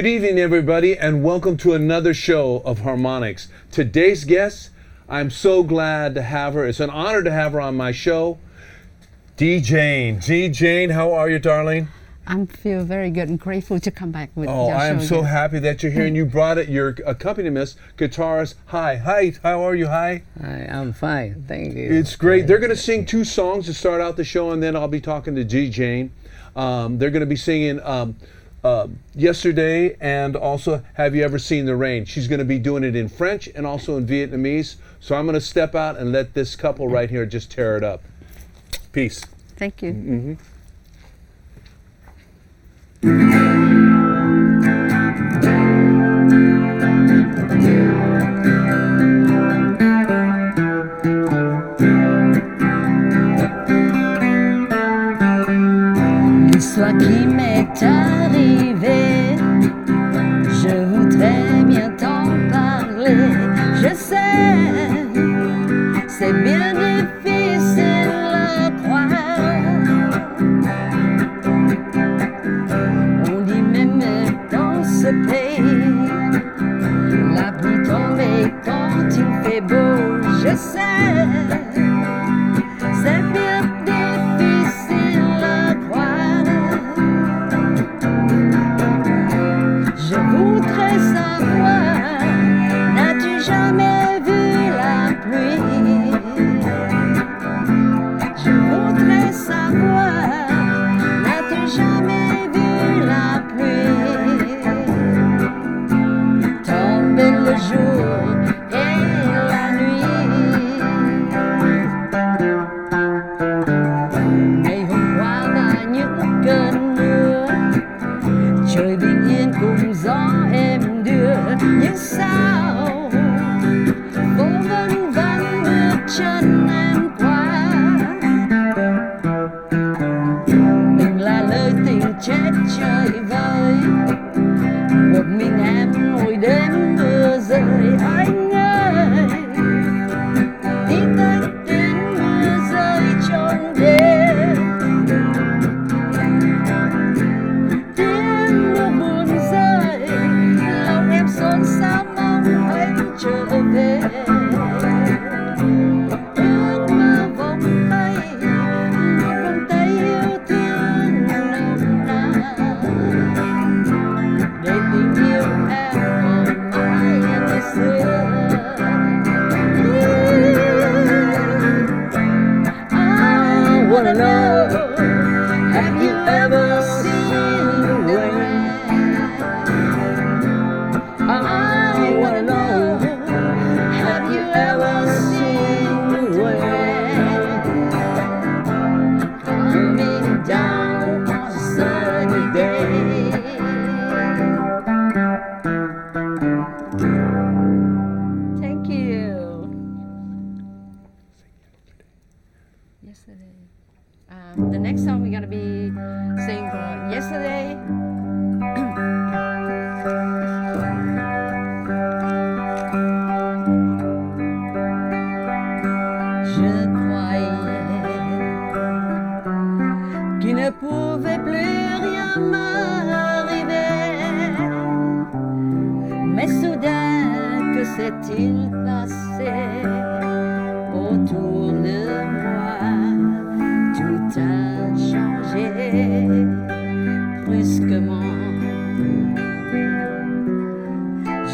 Good evening, everybody, and welcome to another show of Harmonics. Today's guest, I'm so glad to have her. It's an honor to have her on my show. DJane. D. Jane, how are you, darling? I feel very good and grateful to come back with Oh, your I am show so again. happy that you're here and you brought it, your accompanist, guitarist. Hi. Hi, how are you? Hi. I, I'm fine, thank you. It's great. They're going to sing two songs to start out the show, and then I'll be talking to DJane. Um, they're going to be singing um, uh, Yesterday and also Have You Ever Seen the Rain? She's going to be doing it in French and also in Vietnamese. So I'm going to step out and let this couple right here just tear it up. Peace. Thank you. Mm-hmm. L'histoire la pluie tombe quand il fait beau, je sais. Chết trời vơi. Một mình em ngồi đêm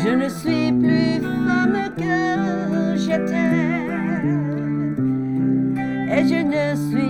Je ne suis plus femme que j'étais. Et je ne suis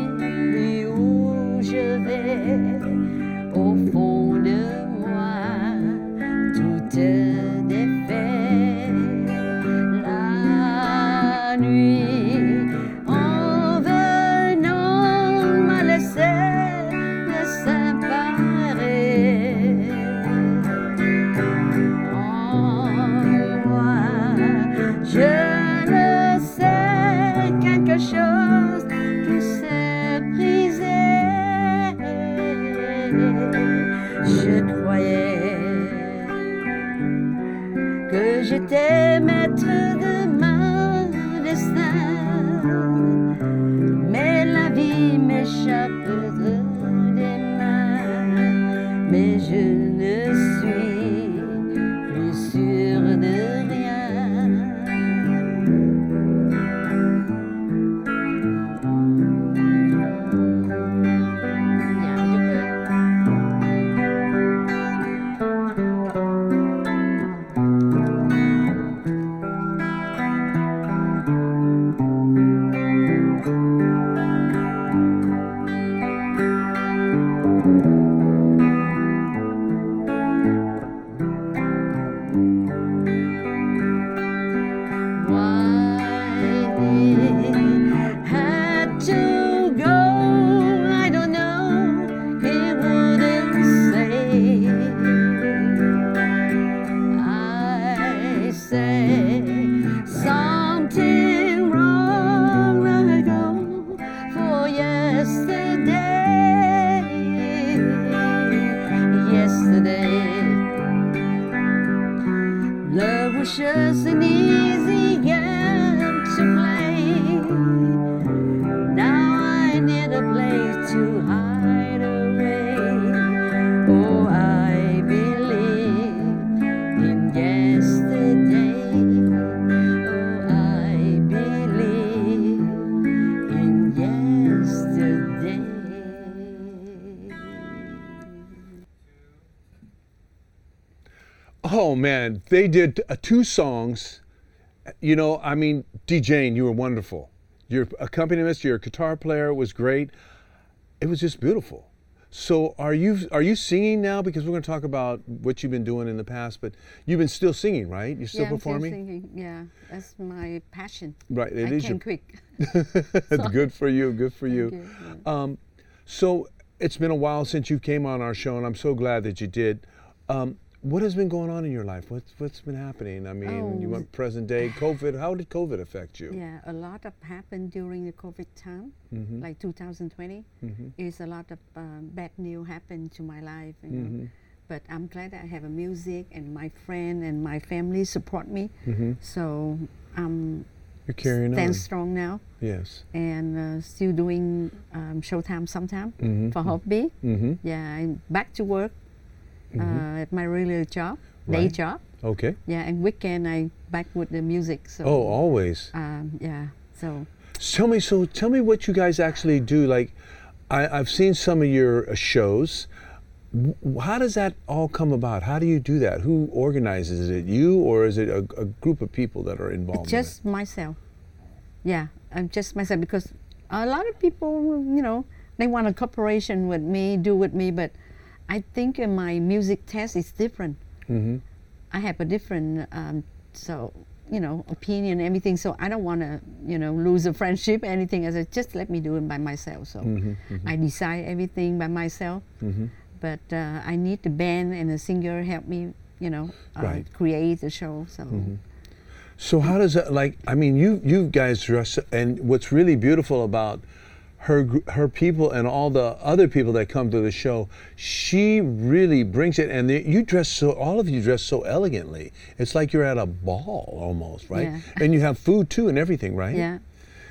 they did uh, two songs. You know, I mean, DJane, you were wonderful. Your accompanist, your guitar player was great. It was just beautiful. So, are you are you singing now? Because we're going to talk about what you've been doing in the past, but you've been still singing, right? You're still yeah, I'm performing, singing. Yeah, that's my passion. right? It I is can your quick. good for you. Good for you. you, Um, so it's been a while since you came on our show, and I'm so glad that you did. Um, what has been going on in your life? What's what's been happening? I mean, you Oh. went present day COVID. How did COVID affect you? Yeah, a lot of happened during the COVID time, Mm-hmm. like 2020. Is a lot of um, bad news happened to my life. You know? Mm-hmm. But I'm glad I have a music and my friend and my family support me. Mm-hmm. So I'm You're carrying stand on. strong now Yes. and uh, still doing um, showtime sometime Mhm. for hobby. Mm-hmm. Yeah, I'm back to work uh, at my regular job, day job. Okay. Yeah, and weekend I back with the music. So Oh, always. um, yeah, so Tell me. So tell me what you guys actually do. Like, I, I've seen some of your uh, shows. How does that all come about? How do you do that? Who organizes it? Is it you, or is it a, a group of people that are involved? in just myself. Yeah, I'm just myself because a lot of people, you know, they want a cooperation with me, do with me, but I think my music taste is different. Mhm. I have a different, um, so you know, opinion, everything. So I don't want to, you know, lose a friendship, anything. I said, just let me do it by myself. So Mm-hmm, I decide everything by myself. But uh, I need the band and the singer help me, you know, uh, Right. create the show. So. So how does that like? I mean, you you guys dress, and what's really beautiful about her her people and all the other people that come to the show, she really brings it. And they, you dress so all of you dress so elegantly. It's like you're at a ball almost, right? Yeah. And you have food too and everything, right? Yeah,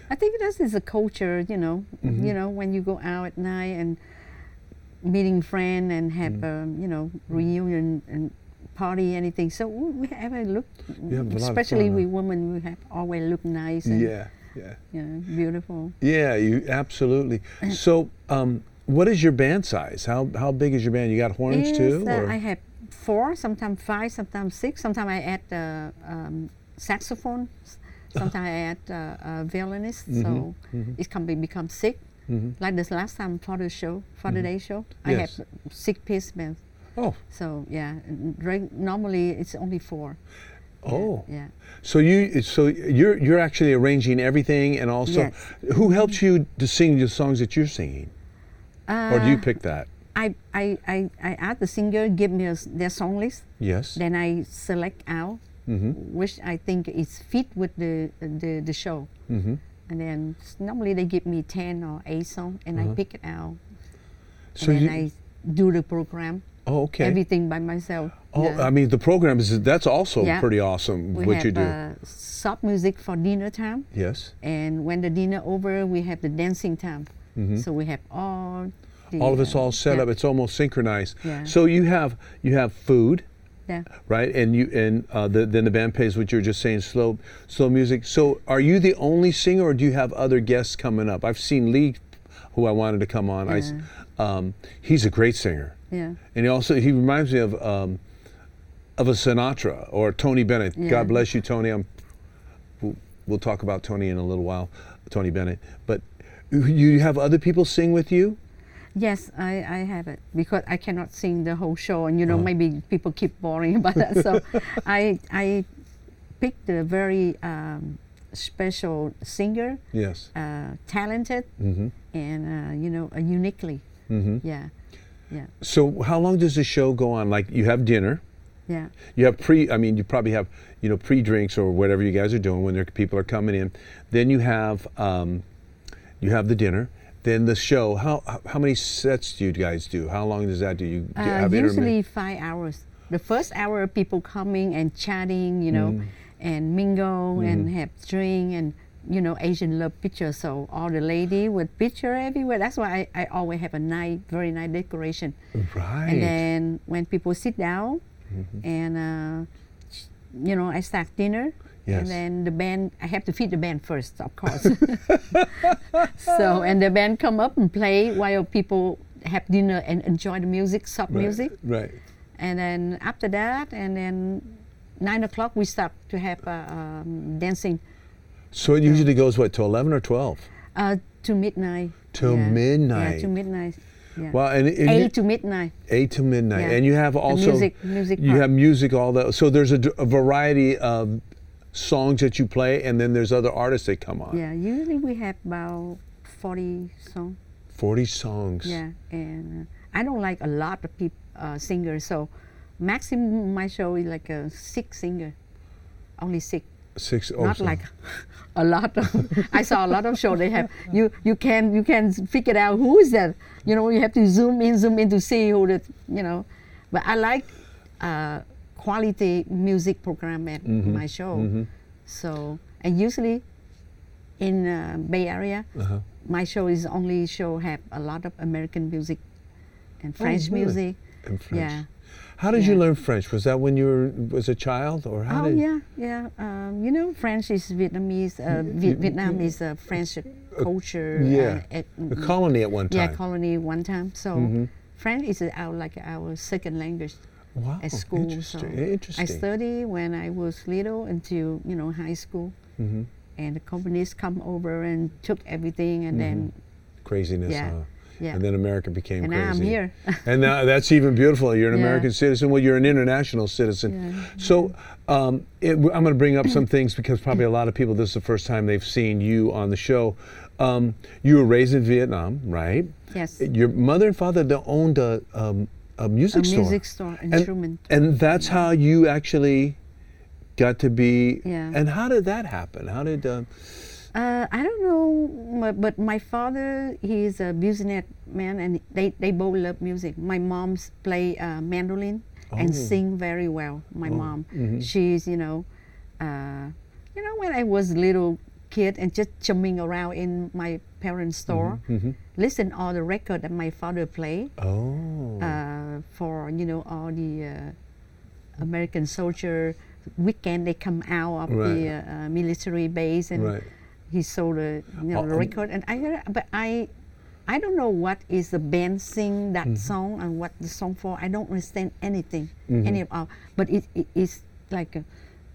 I think this is a culture. You know, Mm-hmm. you know when you go out at night and meeting friend and have Mm. um, you know reunion and party anything. So we have a look, have especially fun, we huh? women, we have always look nice and Yeah. Yeah. beautiful. Yeah. You absolutely. So, um, what is your band size? How how big is your band? You got horns Is, too? uh, I have four, sometimes five, sometimes six. Sometimes I add uh, um, saxophone. Sometimes I add uh, a violinist. Mm-hmm, So it can be become six. Like this last time for the show, for the day show, I Mm-hmm. Yes. have six piece band. oh. So yeah, normally it's only four. Oh. Yeah. So you, so you're you're actually arranging everything, and also, Yes. who helps you to sing the songs that you're singing, or do you Uh, pick that? I, I, I, I ask the singer give me a their song list. Yes. Then I select out Mm-hmm. which I think is fit with the the, the show. Mm-hmm. And then normally they give me ten or eight songs, and I pick it out. So and you, then I do the program, Oh, okay. everything by myself. oh, Yeah. I mean, the program is that's also Yeah. pretty awesome. we what have you do. Uh, soft music for dinner time, yes. and when the dinner over, we have the dancing time. Mm-hmm. So we have all. The. All of it's uh, all set up. It's almost synchronized. Yeah. So you have you have food, Yeah. right? And you and uh, the, then the band plays what you were just saying, slow slow music. So are you the only singer, or do you have other guests coming up? I've seen Lee, who I wanted to come on. I um, he's a great singer, Yeah. and he also he reminds me of um, of a Sinatra or Tony Bennett. Yeah. God bless you, Tony. I'm. We'll, we'll talk about Tony in a little while, Tony Bennett. But you have other people sing with you. Yes, I, I have it because I cannot sing the whole show, and you Uh-huh. know maybe people keep boring about that. So I I picked a very um, special singer, Yes. uh, talented, hmm and uh, you know uh, uniquely. hmm Yeah, yeah, So how long does the show go on? Like you have dinner, yeah. you have pre. I mean, you probably have you know pre drinks or whatever you guys are doing when there people are coming in. Then you have um, you have the dinner. Then the show. How how- many sets do you guys do? How long does that do? You do Uh, have intermittent- usually five hours. The first hour, people coming and chatting, you know, Mm. and mingle and Mm-hmm. have drink and you know Asian love pictures. So all the lady with picture everywhere. That's why I, I always have a nice, very nice decoration. right. And then when people sit down, Mm-hmm. and uh, you know I start dinner. Yes. And then the band, I have to feed the band first, of course. so, and the band come up and play while people have dinner and enjoy the music, soft right. music. Right. And then after that, and then nine o'clock, we start to have uh, um, dancing So it usually goes what till eleven or twelve? uh, to midnight. Till Yeah. midnight. Yeah, to midnight. Yeah. Well, and, and Eight to midnight. eight to midnight, Yeah. and you have also music- music You part. have music all that. So there's a, a variety of songs that you play, and then there's other artists that come on. Yeah, usually we have about 40 songs. Forty songs. Yeah, and uh, I don't like a lot of peop, uh, singers, so maximum my show is like a six singer, only six. Six. Oh, Not like a lot. Of, I saw a lot of show they have. You you can you can figure out who is that. You know you have to zoom in zoom in to see who the you know. But I like uh, quality music program at Mm-hmm. my show. So and usually in uh, Bay Area, Uh-huh. my show is only show have a lot of American music and French Oh, really? music. In French. Yeah. How did you learn French? Was that when you were was a child, or how Oh did? yeah, yeah. Um, you know, French is Vietnamese. Uh, Viet- Vietnam is a French culture. Yeah. Uh, at, A colony at one time. yeah, colony one time. So Mhm. French is our like our second language wow. at school. So Oh, Interesting. Interesting. I studied when I was little until you know high school, Mhm. and the communists come over and took everything, and then Craziness. Yeah. huh? Yeah. And then America became and crazy. now I'm here. and now that's even beautiful. You're an Yeah. American citizen. Well, you're an international citizen. Yeah. So um, it, I'm going to bring up some things because probably a lot of people, this is the first time they've seen you on the show. Um, you were raised in Vietnam, right? yes, Your mother and father they owned a, um, a a music store. music store And- instrument. And that's how you actually got to be. Yeah. And how did that happen? How did? Uh, Uh, I don't know, but, but my father, he's a businessman, and they, they both love music. My mom's play uh, mandolin and Oh. sing very well. My mom, mhm. she's you know, uh, you know when I was a little kid and just jumping around in my parents' store, mhm. listen all the record that my father play Oh. uh, for you know all the uh, American soldier weekend they come out of Right. the uh, military base and right. He sold the you know Oh, record and I heard- but I I don't know what is the band sing that Mm-hmm. song and what the song for I don't understand anything Mm-hmm. any of but it, it is like uh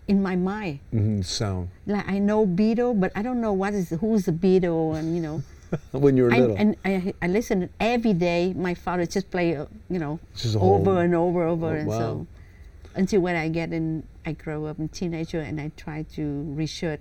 in my mind Mhm, Sound. like I know Beatle but I don't know what is who's the Beatle and you know When you were I, little. and I, I listen every day my father just play uh, you know a whole- over and over over Oh, and wow. so until when I get in I grow up in teenager and I try to research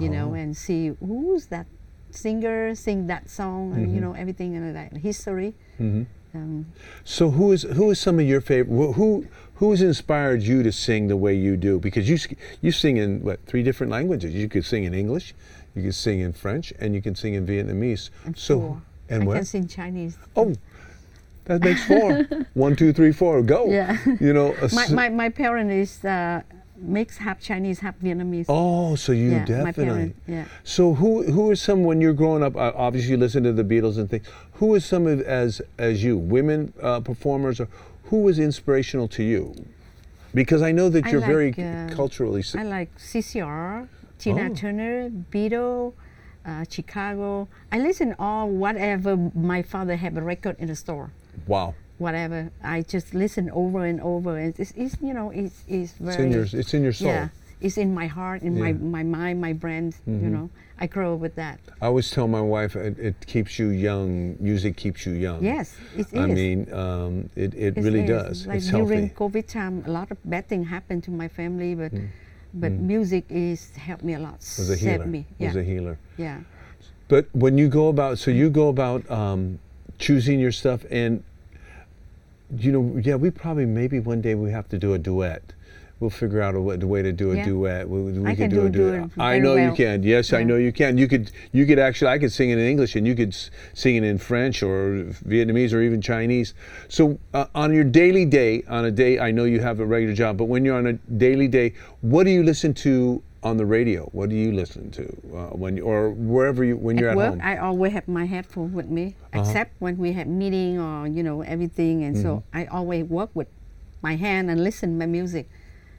you know Oh. and see who's that singer sing that song and Mm-hmm. you know everything and that history Mhm. um, So who is who is some of your favorite? Who who has inspired you to sing the way you do? Because you you sing in what three different languages? You could sing in English, you could sing in French, and you can sing in Vietnamese. and so four. and I what? can sing Chinese Oh, That makes four. One, two, three, four. Go. Yeah. You know. a My my, my parent is uh, mixed half Chinese, half Vietnamese. Oh, so you yeah, definitely. my parent. Yeah. So who who is some when you're growing up? Uh, obviously, you listen to the Beatles and things. Who is some of as as you women uh, performers, or who was inspirational to you? Because I know that I you're very uh, culturally. I like CCR, Tina Oh. Turner, Beatles, uh, Chicago. I listen all whatever my father have a record in the store. wow, Whatever I just listen over and over, and it's, it's you know it's, it's very it's in your it's in your soul. yeah it's in my heart, in my Yeah. Mm-hmm. my mind, my brain. You know, I grow up with that. I always tell my wife it, it keeps you young. Music keeps you young. Yes, it is. I mean, um, it, it It really is. does. Like it's during healthy. COVID time, a lot of bad things happened to my family, but Mm. but music is helped me a lot. It was a healer. me. Yeah, was a healer. yeah. But when you go about, so you go about um, choosing your stuff, and you know, yeah, we probably maybe one day we have to do a duet. We'll figure out a way, the way to do a Yeah. duet. We, we I could can do a do a duet. duet I know you can. Yes, I know you can. You could. You could actually. I could sing it in English, and you could s- sing it in French or Vietnamese or even Chinese. So uh, on your daily day, on a day, I know you have a regular job, but when you're on a daily day, what do you listen to on the radio? What do you listen to uh, when you, or wherever you when you're at at work, home? I always have my headphone with me, Uh-huh. except when we have meeting or you know everything, and so Mm-hmm. I always work with my hand and listen my music.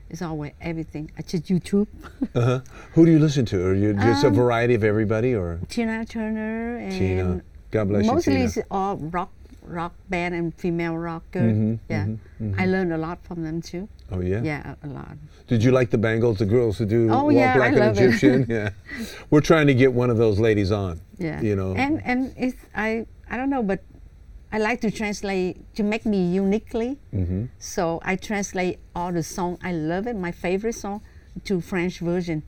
It's always everything. I just YouTube. Uh-huh. Who do you listen to? Are you just a Um, variety of everybody, or Tina Turner and Tina? God bless you, mostly it's all rock rock band and female rocker. Mhm, yeah, mhm, I learned a lot from them too. Oh yeah. Yeah, a, lot. Did you like the Bangles, the girls who do Oh, Walk yeah, Black I it. Egyptian? yeah. We're trying to get one of those ladies on. Yeah, You know. and and it's I I don't know, but I like to translate to make me uniquely. hmm So I translate all the song. I love it. My favorite song to French version.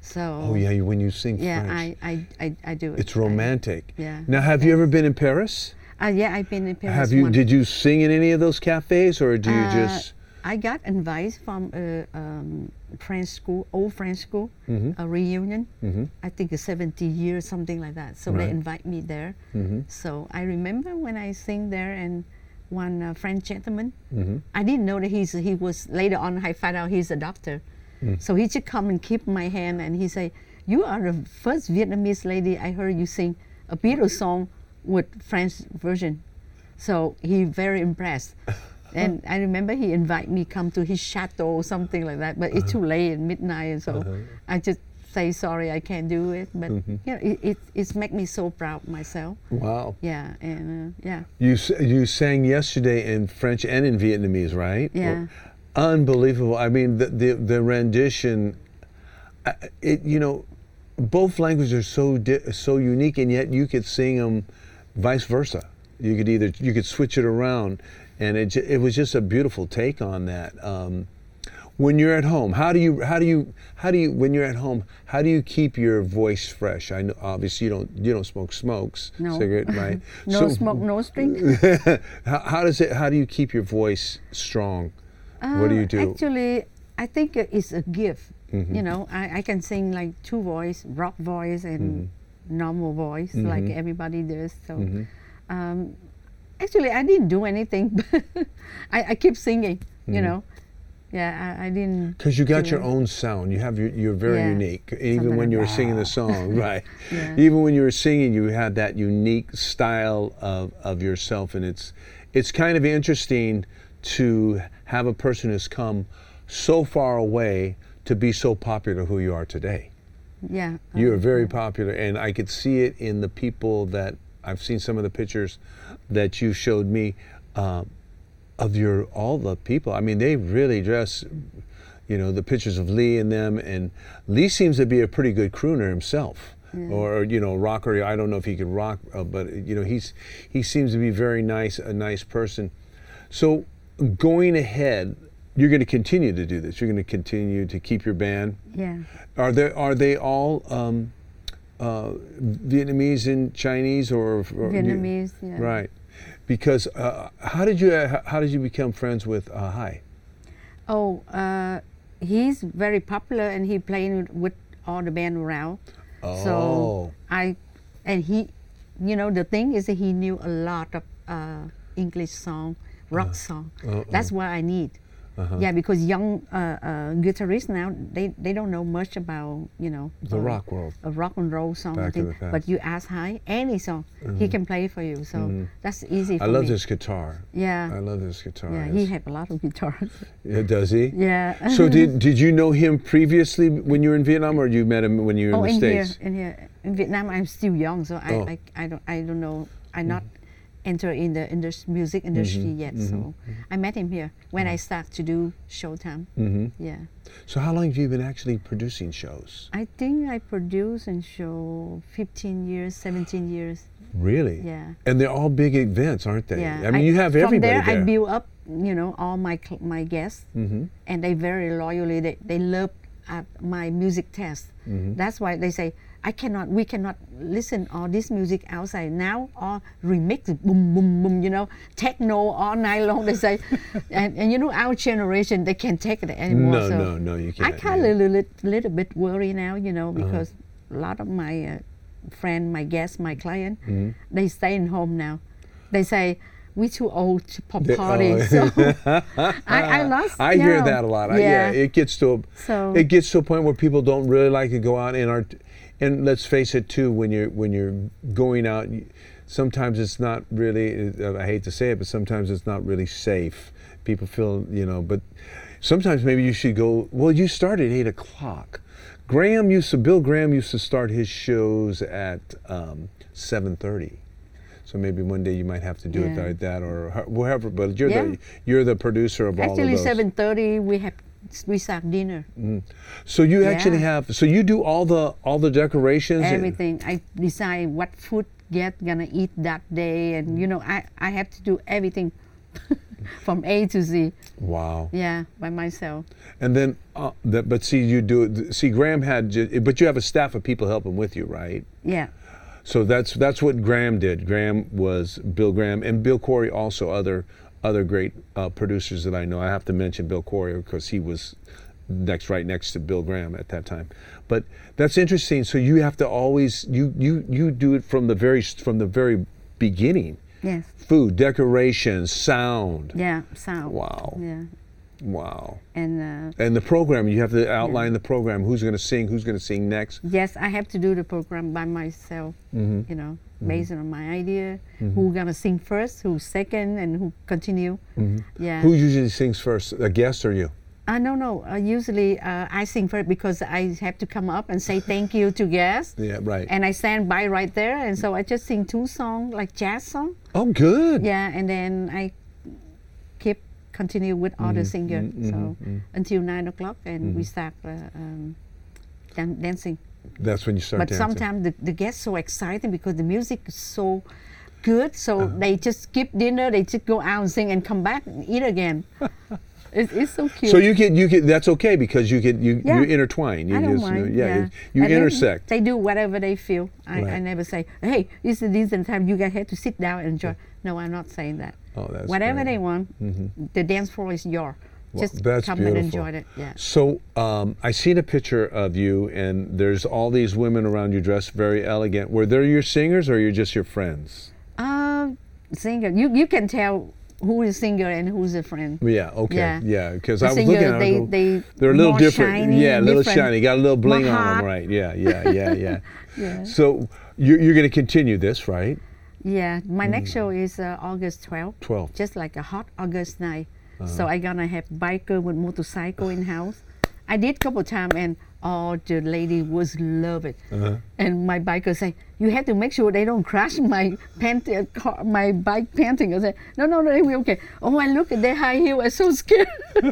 So Oh yeah, when you sing yeah, French, I, I, I, I do it. it's I- romantic. yeah. Now, have you ever been in Paris? uh, yeah, I've been in Paris. have you? once. Did you sing in any of those cafes, or do you Uh, just? I got advice from a um, French school, old French school, Mhm. a reunion. Mhm. I think it's 70 years, something like that. So Right. they invite me there. Mhm. So I remember when I sing there, and one uh, French gentleman. Mhm. I didn't know that he's he was. Later on, I found out he's a doctor. Mm. So he just come and keep my hand, and he say, "You are the first Vietnamese lady I heard you sing a Beatles song with French version." So he very impressed. And I remember he invited me come to his chateau or something like that, but it's too late at midnight, and so Uh-huh. I just say sorry, I can't do it. But Mm-hmm. you know, it, it it's make me so proud myself. Wow. Yeah, and uh, yeah, You you sang yesterday in French and in Vietnamese, right? Yeah. Unbelievable. I mean, the the, the rendition. It you know, both languages are so di- so unique, and yet you could sing them vice versa. You could either you could switch it around, and it it was just a beautiful take on that. Um, when you're at home, how do you how do you how do you when you're at home how do you keep your voice fresh? I know obviously you don't you don't smoke smokes No. cigarette right? no So- smoke, no drink. how, how does it? How do you keep your voice strong? what do Uh, you do? Actually, I think uh, it's a gift. Mm-hmm. You know, I, I can sing like two voice, rock voice and Mm-hmm. normal voice, like everybody does. So, um, actually, I didn't do anything. but I, I keep singing. Mm-hmm. You know, yeah, I, I didn't. Because you got your it. own sound. You have your. You're very Yeah. unique. Even Something when you were like singing the song, right? Yeah. Even when you were singing, you had that unique style of, of yourself, and it's it's kind of interesting to have a person who's come so far away to be so popular who you are today. Yeah. You are um, very popular, and I could see it in the people that I've seen some of the pictures that you showed me uh, of your all the people. I mean, they really dress. You know, the pictures of Lee and them, and Lee seems to be a pretty good crooner himself, or you know, rocker. I don't know if he could rock, uh, but you know, he's he seems to be very nice, a nice person. So, going ahead, you're going to continue to do this. You're going to continue to keep your band. Yeah. Are they are they all um, uh, Vietnamese and Chinese or, or you- Vietnamese. Yeah. right? Because uh, how did you uh, how did you become friends with uh, Hai? Oh, uh, he's very popular and he playing with all the band around. Oh, So I, and he, you know, the thing is that he knew a lot of uh, English song, rock song. uh, That's what I need. Uh-huh. Yeah, because young uh, uh, guitarists now they, they don't know much about you know The uh, rock world. a rock and roll song. I Back in think. the past. But you ask Hai any song, he can play for you. So that's easy. For Mm-hmm. I love me. this guitar. Yeah. I love this guitar. yeah, he have a lot of guitars. Yeah, does he? yeah. So did did you know him previously when you were in Vietnam, or you met him when you were oh, in the in here, states? in here, in Vietnam, I'm still young, so I, Oh. I, I don't, I don't know. I'm not enter in the indus- music industry Mm-hmm, yet. So I met him here when I start to do Showtime. hmm Yeah, So how long have you been actually producing shows? I think I produce and show 15 years, 17 years. Really? Yeah. And they're all big events, aren't they? Yeah, I mean, you have from everybody there. there. I build up, you know, all my cl- my guests, and they very loyally. They they love at my music test. Mm-hmm. That's why they say I cannot. We cannot listen all this music outside now. All remix, boom, boom, boom. You know, techno all night long. They say, and, and you know, our generation they can't take it anymore. No, so no, no, you I can't. I kind yeah. of a little, little bit worry now, you know, Uh-huh. because a lot of my uh, friend, my guests, my client, Mm-hmm. they staying home now. They say we too old to pop oh. so I, I lost. I hear know, that a lot. I- Yeah. Yeah. it gets to a, So- it gets to a point where people don't really like to go out and are, and let's face it too. When you're when you're going out, sometimes it's not really. uh, I hate to say it, but sometimes it's not really safe. People feel you know, but sometimes maybe you should go. Well, you start at eight o'clock. Graham used to. Bill Graham used to start his shows at um, seven thirty. So maybe one day you might have to do it like that, or whatever. But you're Yeah. the you're the producer of all of Actually, those. seven thirty we have we start dinner. So you actually have. So you do all the all the decorations. and- Everything. I decide what food get gonna eat that day, and you know I I have to do everything from A to Z. Wow. Yeah, by myself. And then, uh, that, but see, you do. See, Graham had, but you have a staff of people helping with you, right? Yeah. So that's that's what Graham did. Graham was Bill Graham and Bill Corey also other other great uh, producers that I know. I have to mention Bill Corey because he was next right next to Bill Graham at that time. But that's interesting. So you have to always you you you do it from the very from the very beginning. Yes. Food, decorations, sound. Yeah. Sound. Wow. Yeah. Wow. And uh, And the program, you have to outline the program. Who's going to sing? Who's going to sing next? yes, I have to do the program by myself. Mm-hmm. You know, based on my idea, who gonna sing first, who second, and who continue. Yeah. Who usually sings first? A guest or you? Uh, no, no. Uh, usually uh, I sing first because I have to come up and say thank you to guests. Yeah, right. And I stand by right there, and so I just sing two songs, like jazz song. oh, good. Yeah, and then I keep continue with other singer. so until nine o'clock, and we start uh, um, dan- dancing. That's when you start but dancing. sometimes the, the guests so excited because the music is so good, so Uh-huh. they just skip dinner, they just go out and sing and come back and eat again. it's, it's so cute. So you get you get that's okay because you get you Yeah. you intertwine. You I don't just, mind. yeah, yeah, you, you intersect. They do whatever they feel. I, I never say, "Hey, this is this and time you guys have to sit down and enjoy." No, I'm not saying that. Oh, that's whatever great. they want, the dance floor is yours. Well, Just that's come beautiful. and enjoy it. Yeah. So um, I seen a picture of you, and there's all these women around you dressed very elegant. Were they your singers, or you're just your friends? Uh, singer, you you can tell who is singer and who's a friend. Yeah. Okay. Yeah. Yeah. Because The I was singer, looking at they- them. they They're a little different. shiny, yeah, a little shiny. Got a little bling on them, right? Yeah. Yeah. Yeah. Yeah. Yeah. So you're, you're going to continue this, right? Yeah, my next Mm. show is uh, August 12th. 12th. Just like a hot August night. Uh-huh. So i gonna have biker with motorcycle in house. I did couple time and all the lady was love it. Uh-huh. And my biker say, you have to make sure they don't crash my pant, car, my bike panting. I said, no, no, no, they will okay. Oh, I look at their high heel, I'm so scared.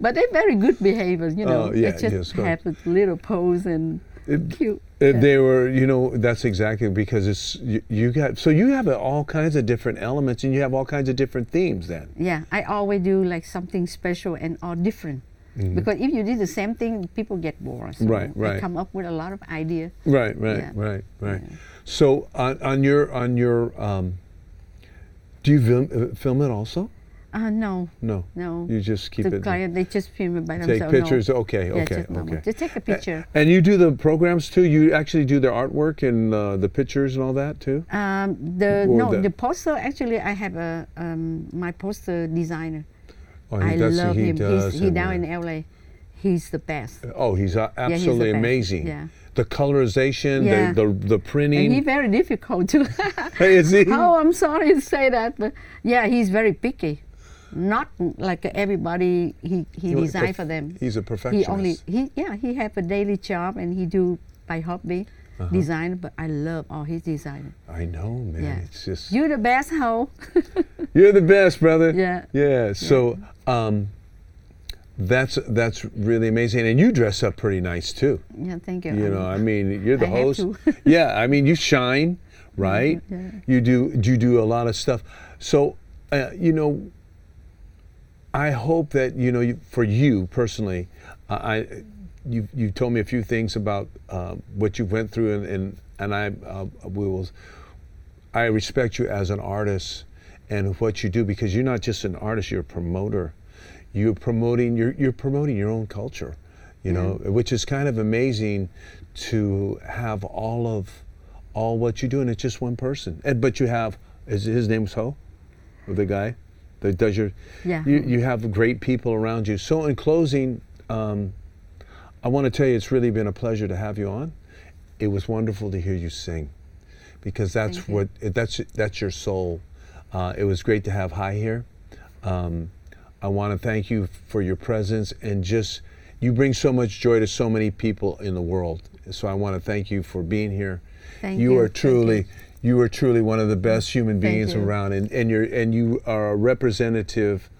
but they're very good behaviors, you know. Oh, yeah, they just yes, have a little pose and It- cute. They were, you know, that's exactly because it's you, you got so you have all kinds of different elements and you have all kinds of different themes then. Yeah, I always do like something special and all different. Because if you do the same thing, people get bored. So Mm-hmm. Right, right. I come up with a lot of ideas. Right, right, Yeah. right, right. So on, on your on your um, do you film, uh, film it also? Uh, no, No. no. You just keep the it. client they just film it by Take themselves. Take pictures. No. Okay. Yeah, Okay. just, okay. just take a picture. And you do the programs too. You actually do their artwork and uh, the pictures and all that too. Um, the Or no, the- the poster actually I have a um, my poster designer. Oh, I that's- love he him. does He's he down uh, in LA. He's the best. Oh, he's uh, he's absolutely best. amazing. Yeah. The colorization, Yeah. the, the the printing. And he's very difficult to. Hey, is he? oh, I'm sorry to say that, but yeah, he's very picky. Not like everybody he he Well, designed for them. He's a perfectionist. He only he yeah he have a daily job and he do by hobby Uh-huh. design. But I love all his design. I know, man. Yeah. It's just you're the best, Ho. you're the best, brother. Yeah. Yeah. So, um, that's that's really amazing, and you dress up pretty nice too. yeah, thank you. You know, I mean, you're the I host. yeah, I mean, you shine, right? Yeah. You do. You do a lot of stuff. So, uh, you know, I hope that you know, you, for you personally, uh, I, you you told me a few things about uh, what you went through, and and, and I uh, we will. I respect you as an artist and what you do because you're not just an artist; you're a promoter. You're promoting. You're you're promoting your own culture, you know, which is kind of amazing to have all of all what you do, and it's just one person. And but you have is his name's Ho, the guy that does your. Yeah. You you have great people around you. So in closing. Um, I want to tell you, it's really been a pleasure to have you on. It was wonderful to hear you sing, because that's Thank you. what that's that's your soul. Uh, it was great to have Hai here. Um, I want to thank you for your presence and just you bring so much joy to so many people in the world. So I want to thank you for being here. Thank you you. are truly you. You are truly one of the best human beings around, and and you're and you are a representative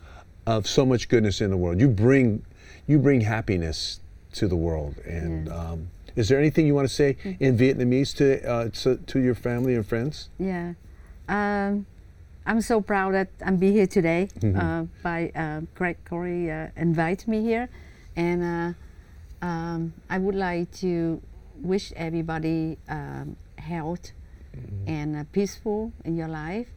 of so much goodness in the world. You bring you bring happiness to the world. And Yeah. um, is there anything you want to say in Vietnamese to, uh, to to your family and friends? Yeah. Um, I'm so proud that I'm be here today. Mm-hmm. Uh, by uh, Greg Corey uh, invite me here, and uh, um, I would like to wish everybody um, health Mm-hmm. and uh, peaceful in your life,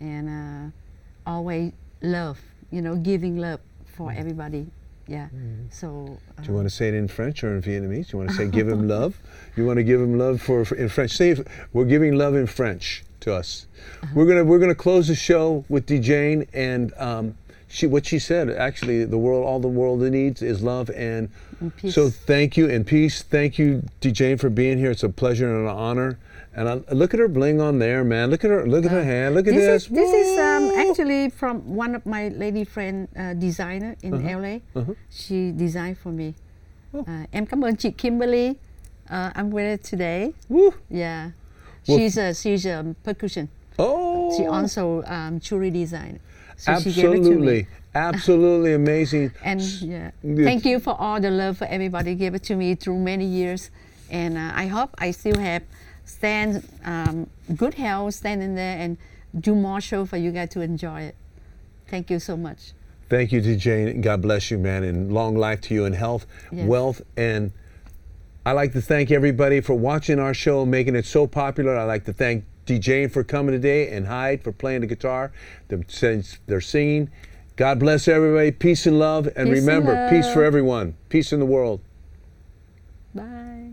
and uh, always love. You know, giving love for everybody. Yeah. So. Uh, Mm-hmm. Do you want to say it in French or in Vietnamese? Do you want to say give him love? You want to give him love for, for in French? Say if we're giving love in French to us. We're gonna we're gonna close the show with DJane and um, she what she said actually the world all the world needs is love and And peace. so thank you and peace. Thank you DJane for being here. It's a pleasure and an honor. And I, look at her bling on there, man. Look at her. Look at her hand. Look at this this. is this is um, actually from one of my lady friend uh, designer in LA. uh-huh. She designed for me. Oh. Uh, em cảm ơn chị Kimberly. Uh, I'm with her today. Woo. Yeah, Well- she's a she's a percussion. Oh. She also um, jewelry design. So she gave it to Absolutely. Absolutely amazing. And yeah. thank you for all the love for everybody gave it to me through many years. And uh, I hope I still have stand um, good health, stand in there and do more show for you guys to enjoy it. Thank you so much. Thank you, DJ. and God bless you, man, and long life to you and health, Yes. wealth, and I like to thank everybody for watching our show, making it so popular. I like to thank DJ for coming today and Hai for playing the guitar. They're, since they're singing. God bless everybody. Peace and love, and Peace and remember, peace for everyone. Peace in the world. Bye.